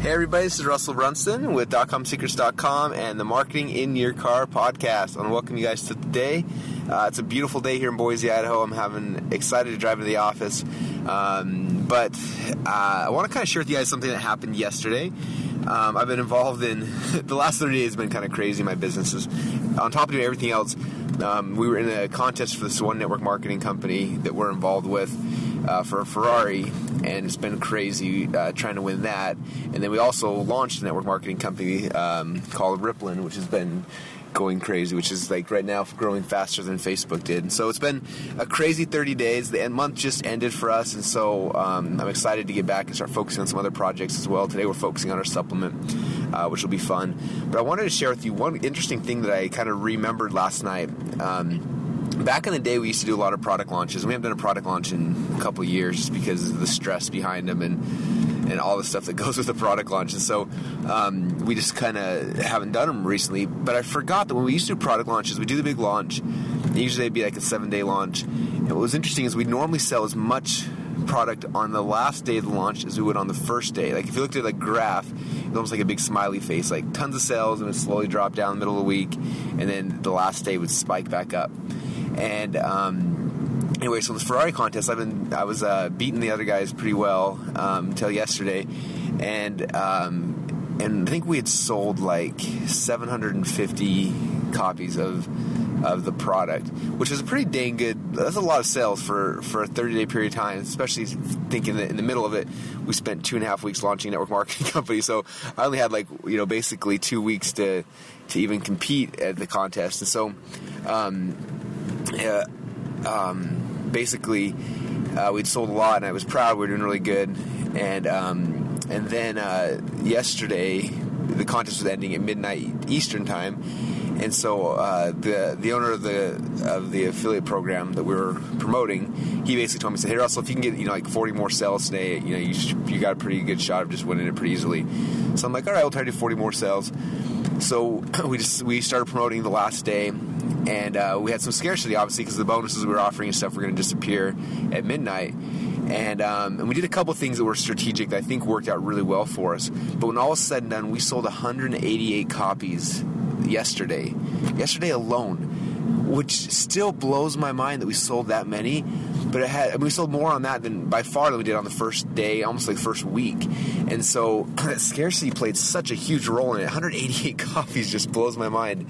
Hey everybody, this is Russell Brunson with DotComSecrets.com and the Marketing in Your Car podcast. I want to welcome you guys to today. Uh, it's a beautiful day here in Boise, Idaho. I'm having excited to drive to the office, um, but uh, I want to kind of share with you guys something that happened yesterday. Um, I've been involved in the last 30 days. Has been kind of crazy. My businesses, on top of doing everything else, um, we were in a contest for this one network marketing company that we're involved with uh, for a Ferrari, and it's been crazy uh, trying to win that. And then we also launched a network marketing company um, called Rippln, which has been going crazy, which is like right now growing faster than Facebook did. And so it's been a crazy 30 days. The end month just ended for us, and so um, I'm excited to get back and start focusing on some other projects as well. Today we're focusing on our supplement, uh, which will be fun. But I wanted to share with you one interesting thing that I kind of remembered last night. Um, back in the day we used to do a lot of product launches. We haven't done a product launch in a couple years just because of the stress behind them and and all the stuff that goes with the product launch. And so um, we just kind of haven't done them recently. But i forgot that when we used to do product launches we do the big launch. Usually it'd be like a seven day launch. And what was interesting is we normally sell as much product on the last day of the launch as we would on the first day. Like if you looked at a graph it's almost like a big smiley face. Like tons of sales and it slowly drop down in the middle of the week and then the last day would spike back up and um, anyway, so the Ferrari contest, I've been I was uh, beating the other guys pretty well um, until yesterday, and um, and I think we had sold like 750 copies of of the product, which is a pretty dang good. That's a lot of sales for for a 30 day period of time, especially thinking that in the middle of it, we spent two and a half weeks launching a network marketing company. So I only had like you know basically two weeks to to even compete at the contest, and so. Um, uh, um, basically, uh, we'd sold a lot, and I was proud. We were doing really good, and um, and then uh, yesterday, the contest was ending at midnight Eastern time, and so uh, the the owner of the of the affiliate program that we were promoting, he basically told me, "said Hey Russell, if you can get you know like 40 more sales today, you know you you got a pretty good shot of just winning it pretty easily." So I'm like, "All right, we'll try to do 40 more sales." So we just we started promoting the last day and uh, we had some scarcity obviously because the bonuses we were offering and stuff were going to disappear at midnight and, um, and we did a couple things that were strategic that I think worked out really well for us. But when all was said and done, we sold 188 copies yesterday, yesterday alone, which still blows my mind that we sold that many. But it had I mean, we sold more on that than by far than we did on the first day, almost like first week. And so scarcity played such a huge role in it. 188 copies just blows my mind.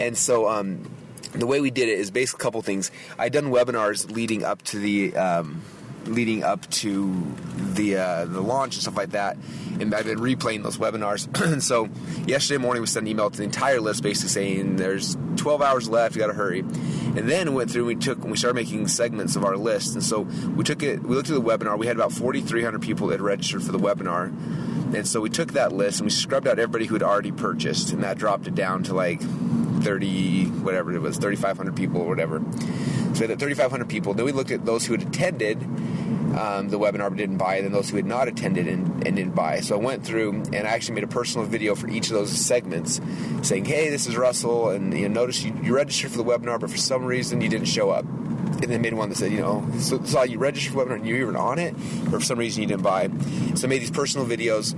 And so. Um, the way we did it is basically a couple things. I'd done webinars leading up to the um, leading up to the uh, the launch and stuff like that. And I've been replaying those webinars. and so yesterday morning we sent an email to the entire list, basically saying there's 12 hours left. You got to hurry. And then went through. and We took we started making segments of our list. And so we took it. We looked at the webinar. We had about 4,300 people that registered for the webinar. And so we took that list and we scrubbed out everybody who had already purchased, and that dropped it down to like 30, whatever it was, 3,500 people or whatever. So that 3,500 people. Then we looked at those who had attended um, the webinar but didn't buy, and then those who had not attended and, and, didn't buy. So I went through and I actually made a personal video for each of those segments, saying, "Hey, this is Russell, and you know, notice you, you registered for the webinar, but for some reason you didn't show up." And then made one that said, you know, so saw you registered for the webinar and you were on it, or for some reason you didn't buy. So I made these personal videos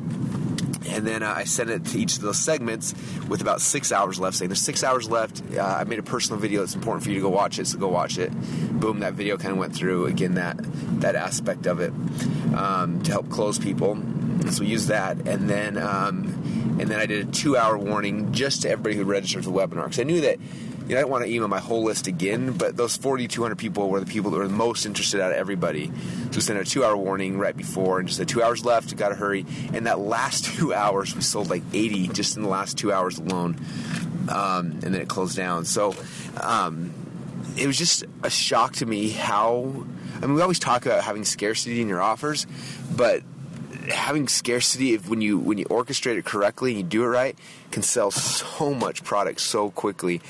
and then uh, I sent it to each of those segments with about six hours left. Saying there's six hours left. Uh, I made a personal video. It's important for you to go watch it, so go watch it. Boom, that video kind of went through again that that aspect of it um, to help close people. So we used that, and then um, and then I did a two hour warning just to everybody who registered for the webinar because I knew that you know, I don't want to email my whole list again, but those 4,200 people were the people that were the most interested out of everybody. So we sent a two hour warning right before and just said two hours left, got to hurry. And that last two hours, we sold like 80 just in the last two hours alone. Um, and then it closed down. So um, it was just a shock to me how I mean, we always talk about having scarcity in your offers, but having scarcity if when you when you orchestrate it correctly and you do it right can sell so much product so quickly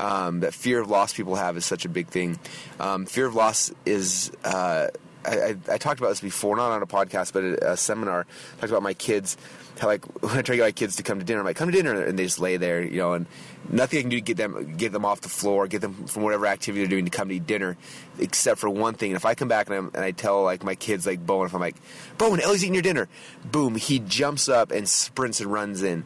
um, that fear of loss people have is such a big thing. Um, fear of loss is uh, I, I, talked about this before not on a podcast but a, a seminar I talked about my kids how like when I try to get my kids to come to dinner I'm like come to dinner and they just lay there you know and nothing I can do to get them get them off the floor, get them from whatever activity they're doing to come to eat dinner, except for one thing. And if I come back and, I'm, and I tell like my kids like Bowen, if I'm like, Bowen, Ellie's eating your dinner, boom, he jumps up and sprints and runs in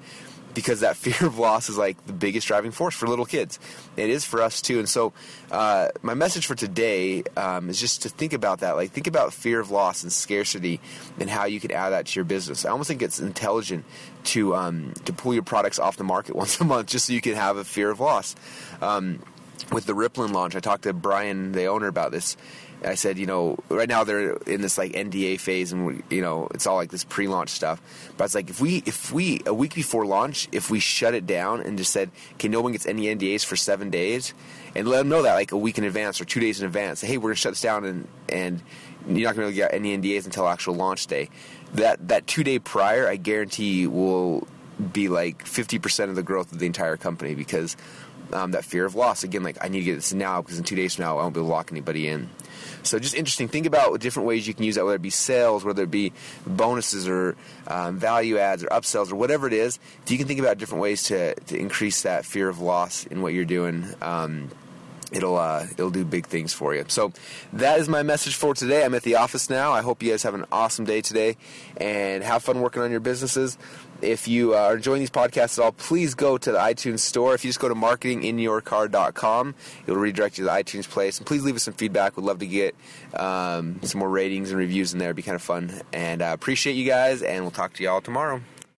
because that fear of loss is like the biggest driving force for little kids. It is for us too. And so, uh, my message for today um, is just to think about that. Like, think about fear of loss and scarcity and how you can add that to your business. I almost think it's intelligent to um, to pull your products off the market once a month just so you can have a fear of loss. Um, with the Rippln launch, I talked to Brian, the owner, about this. I said, you know, right now they're in this like NDA phase, and we, you know, it's all like this pre-launch stuff. But it's like if we, if we a week before launch, if we shut it down and just said, okay, no one gets any NDAs for seven days, and let them know that like a week in advance or two days in advance. Hey, we're gonna shut this down, and and you're not gonna get any NDAs until actual launch day. That that two day prior, I guarantee will be like 50% of the growth of the entire company because um, that fear of loss. Again, like I need to get this now because in two days from now I won't be able to lock anybody in. So just interesting. Think about different ways you can use that, whether it be sales, whether it be bonuses or um, value adds or upsells or whatever it is. If you can think about different ways to, to increase that fear of loss in what you're doing. Um, it'll uh, it'll do big things for you. So that is my message for today. I'm at the office now. I hope you guys have an awesome day today and have fun working on your businesses. If you uh, are enjoying these podcasts at all, please go to the iTunes store. If you just go to marketinginyourcar.com, it'll redirect you to the iTunes place. And please leave us some feedback. We'd love to get um, some more ratings and reviews in there. It'd be kind of fun. And uh, appreciate you guys, and we'll talk to you all tomorrow.